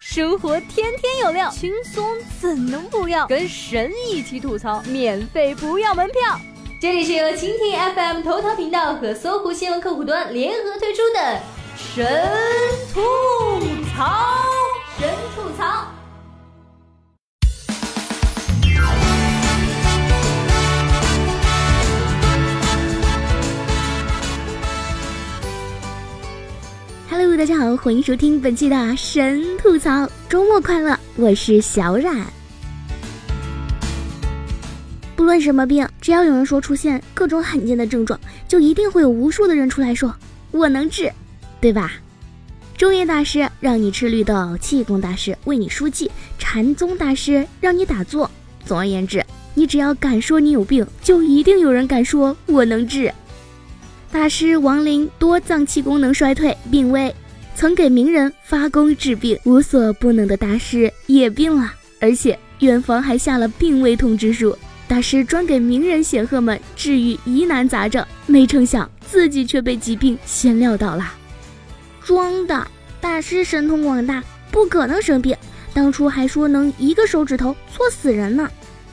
生活天天有料，轻松怎能不要？跟神一起吐槽，免费不要门票。这里是由蜻蜓 FM 头条频道和搜狐新闻客户端联合推出的神吐槽，大家好，欢迎收听本期的神吐槽，周末快乐，我是小冉。不论什么病，只要有人说出现各种罕见的症状，就一定会有无数的人出来说我能治，对吧？中医大师让你吃绿豆，气功大师为你输气，禅宗大师让你打坐。总而言之，你只要敢说你有病，就一定有人敢说我能治。大师王林多脏器功能衰退，病危，曾给名人发功治病，无所不能的大师也病了，而且院方还下了病危通知书。大师专给名人显赫们治愈疑难杂症，没成想自己却被疾病先撂倒了。装的，大师神通广大，不可能生病。当初还说能一个手指头戳死人呢。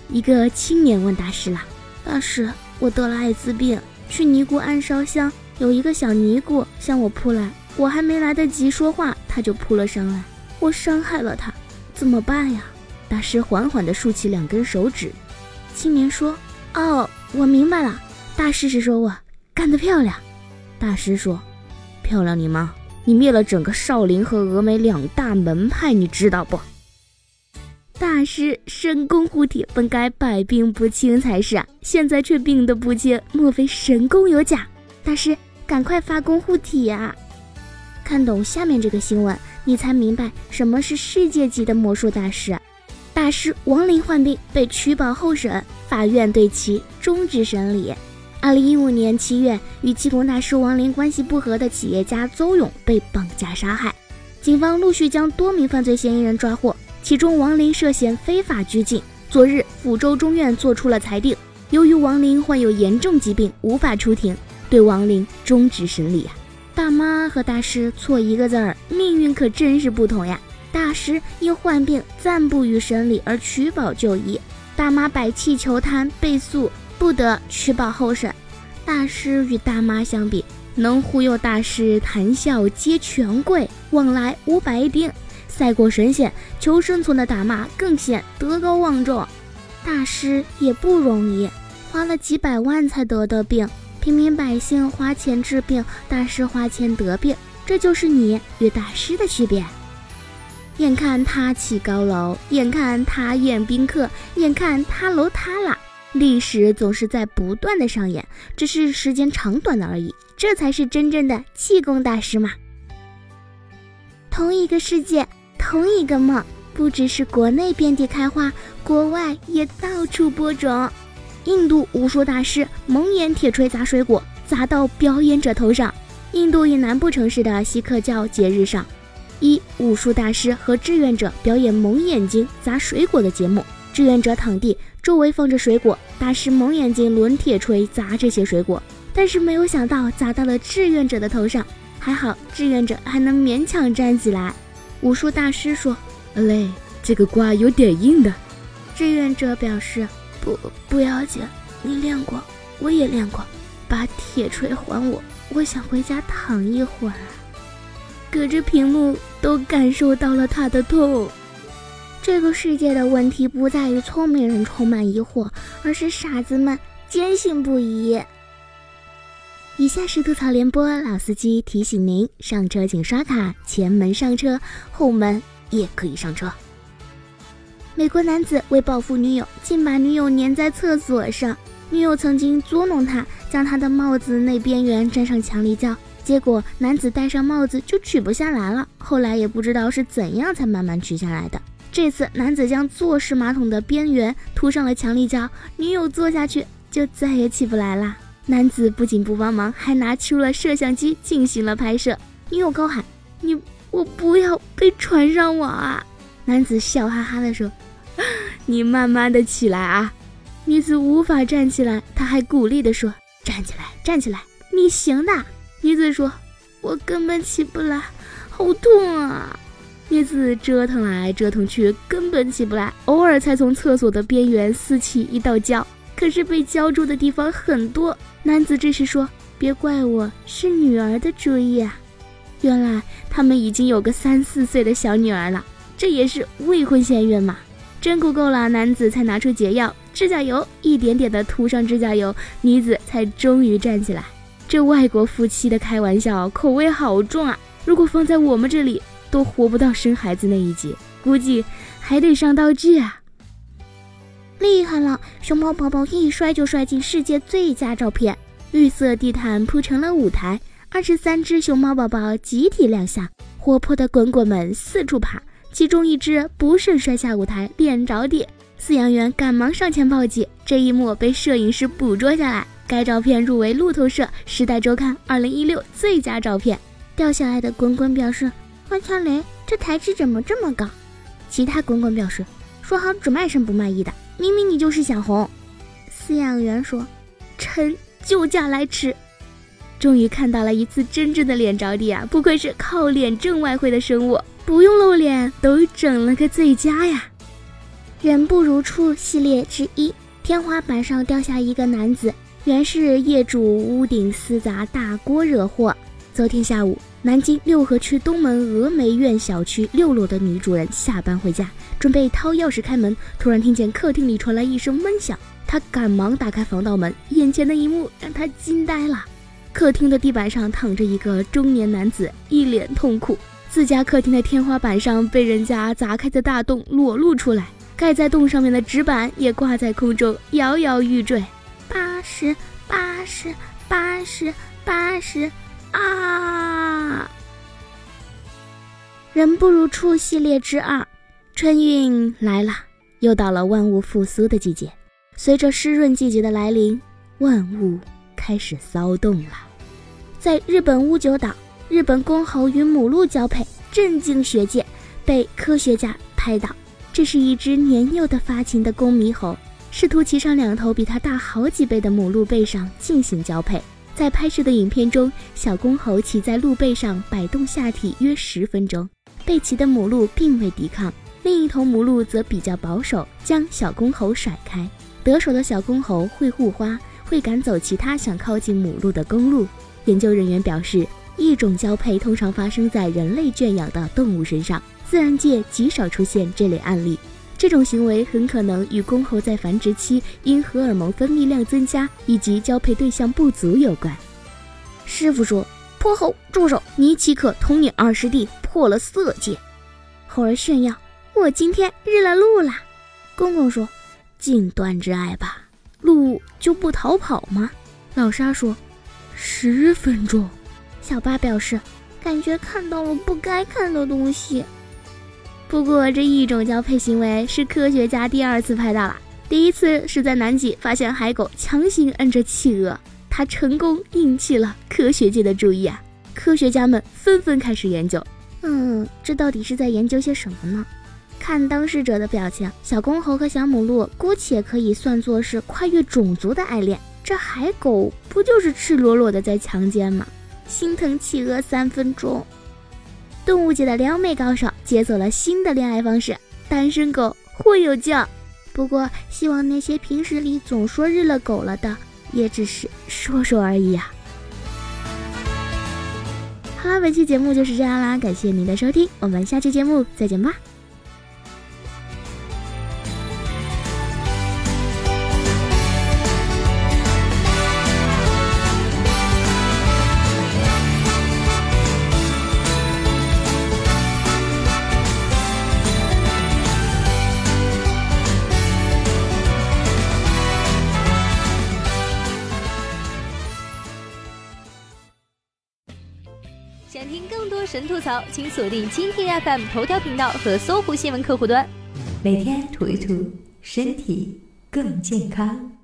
一个青年问大师了：“大师，我得了艾滋病。”去尼姑庵烧香，有一个小尼姑向我扑来，我还没来得及说话，他就扑了上来，我伤害了他，怎么办呀？大师缓缓地竖起两根手指。青年说：“哦，我明白了，大师是说我干得漂亮。”大师说：“漂亮你妈！你灭了整个少林和峨眉两大门派，你知道不？”大师神功护体，本该百病不侵才是啊，现在却病得不轻，莫非神功有假？大师，赶快发功护体呀！看懂下面这个新闻，你才明白什么是世界级的魔术大师。大师王林患病被取保候审，法院对其终止审理。二零一五年七月，与气功大师王林关系不和的企业家邹勇被绑架杀害，警方陆续将多名犯罪嫌疑人抓获。其中，王林涉嫌非法拘禁。昨日，抚州中院作出了裁定，由于王林患有严重疾病，无法出庭，对王林终止审理啊。大妈和大师错一个字儿，命运可真是不同呀。大师因患病暂不予审理而取保就医，大妈摆气求贪被诉不得取保候审。大师与大妈相比，能忽悠大师谈笑皆权贵，往来无白丁。赛过神仙，求生存的大妈更显德高望重。大师也不容易，花了几百万才得的病，平民百姓花钱治病，大师花钱得病，这就是你与大师的区别。眼看他起高楼，眼看他宴宾客，眼看他楼塌了，历史总是在不断的上演，只是时间长短的而已。这才是真正的气功大师嘛！同一个世界。同一个梦，不只是国内遍地开花，国外也到处播种。印度武术大师蒙眼铁锤砸水果，砸到表演者头上。印度一南部城市的锡克教节日上，一武术大师和志愿者表演蒙眼睛砸水果的节目。志愿者躺地，周围放着水果，大师蒙眼睛抡铁锤砸这些水果，但是没有想到砸到了志愿者的头上，还好志愿者还能勉强站起来。武术大师说：“嘞，这个瓜有点硬的。”志愿者表示：“不，不要紧，你练过，我也练过，把铁锤还我，我想回家躺一会儿。”隔着屏幕都感受到了他的痛。这个世界的问题不在于聪明人充满疑惑，而是傻子们坚信不疑。以下是吐槽联播，老司机提醒您：上车请刷卡，前门上车，后门也可以上车。美国男子为报复女友，竟把女友粘在厕所上。女友曾经捉弄他，将他的帽子内边缘粘上强力胶，结果男子戴上帽子就取不下来了。后来也不知道是怎样才慢慢取下来的。这次男子将坐式马桶的边缘涂上了强力胶，女友坐下去就再也起不来了。男子不仅不帮忙，还拿出了摄像机进行了拍摄。女友高喊：“你我不要被传上网啊！”男子笑哈哈地说：“ 你慢慢的起来啊。”女子无法站起来，他还鼓励地说：“站起来，站起来，你行的。”女子说：“我根本起不来，好痛啊！”女子折腾来折腾去，根本起不来，偶尔才从厕所的边缘撕起一道胶，可是被胶住的地方很多。男子这时说：“别怪我，是女儿的主意啊。”原来他们已经有个三四岁的小女儿了，这也是未婚先孕嘛。真哭够了，男子才拿出解药指甲油，一点点的涂上指甲油，女子才终于站起来。这外国夫妻的开玩笑口味好重啊！如果放在我们这里，都活不到生孩子那一集，估计还得上道具啊！厉害了，熊猫宝宝一摔就摔进世界最佳照片，绿色地毯铺成了舞台，二十三只熊猫宝宝集体亮相，活泼的滚滚们四处爬，其中一只不慎摔下舞台，脸着地，饲养员赶忙上前报警，这一幕被摄影师捕捉下来，该照片入围路透社《时代周刊》二零一六最佳照片。掉下来的滚滚表示。花乔雷，这台词怎么这么高？其他滚滚表示，说好只卖身不卖艺的，明明你就是想红。饲养员说，臣就价来迟。终于看到了一次真正的脸着地啊！不愧是靠脸挣外汇的生物，不用露脸都整了个最佳呀。人不如畜系列之一，天花板上掉下一个男子，原是业主屋顶私砸大锅惹祸。昨天下午。南京六合区东门峨眉苑小区六楼的女主人下班回家，准备掏钥匙开门，突然听见客厅里传来一声闷响。她赶忙打开防盗门，眼前的一幕让她惊呆了。客厅的地板上躺着一个中年男子，一脸痛苦。自家客厅的天花板上被人家砸开的大洞裸露出来，盖在洞上面的纸板也挂在空中，摇摇欲坠。八十八十八十八十。啊！人不如畜系列之二，春运来了，又到了万物复苏的季节。随着湿润季节的来临，万物开始骚动了。在日本屋久岛，日本公猴与母鹿交配，震惊学界，被科学家拍到。这是一只年幼的发情的公猕猴，试图骑上两头比它大好几倍的母鹿背上进行交配。在拍摄的影片中，小公猴骑在鹿背上摆动下体约十分钟，被骑的母鹿并未抵抗，另一头母鹿则比较保守，将小公猴甩开。得手的小公猴会护花，会赶走其他想靠近母鹿的公鹿。研究人员表示，异种交配通常发生在人类圈养的动物身上，自然界极少出现这类案例。这种行为很可能与公猴在繁殖期因荷尔蒙分泌量增加以及交配对象不足有关。师傅说：“泼猴，住手！你岂可同你二师弟破了色戒？”猴儿炫耀：“我今天日了路啦！”公公说：“尽断之爱吧，路就不逃跑吗？”老沙说：“十分钟。”小八表示：“感觉看到了不该看的东西。”不过，这一种交配行为是科学家第二次拍到了。第一次是在南极发现海狗强行摁着企鹅，它成功引起了科学界的注意啊！科学家们纷纷开始研究，嗯，这到底是在研究些什么呢？看当事者的表情，小公猴和小母鹿姑且可以算作是跨越种族的爱恋，这海狗不就是赤裸裸的在强奸吗？心疼企鹅三分钟。动物界的撩妹高手解锁了新的恋爱方式，单身狗会有救。不过，希望那些平时里总说日了狗了的，也只是说说而已啊。好了，本期节目就是这样啦，感谢您的收听，我们下期节目再见吧。神吐槽，请锁定蜻蜓 FM 头条频道和搜狐新闻客户端，每天吐一吐，身体更健康。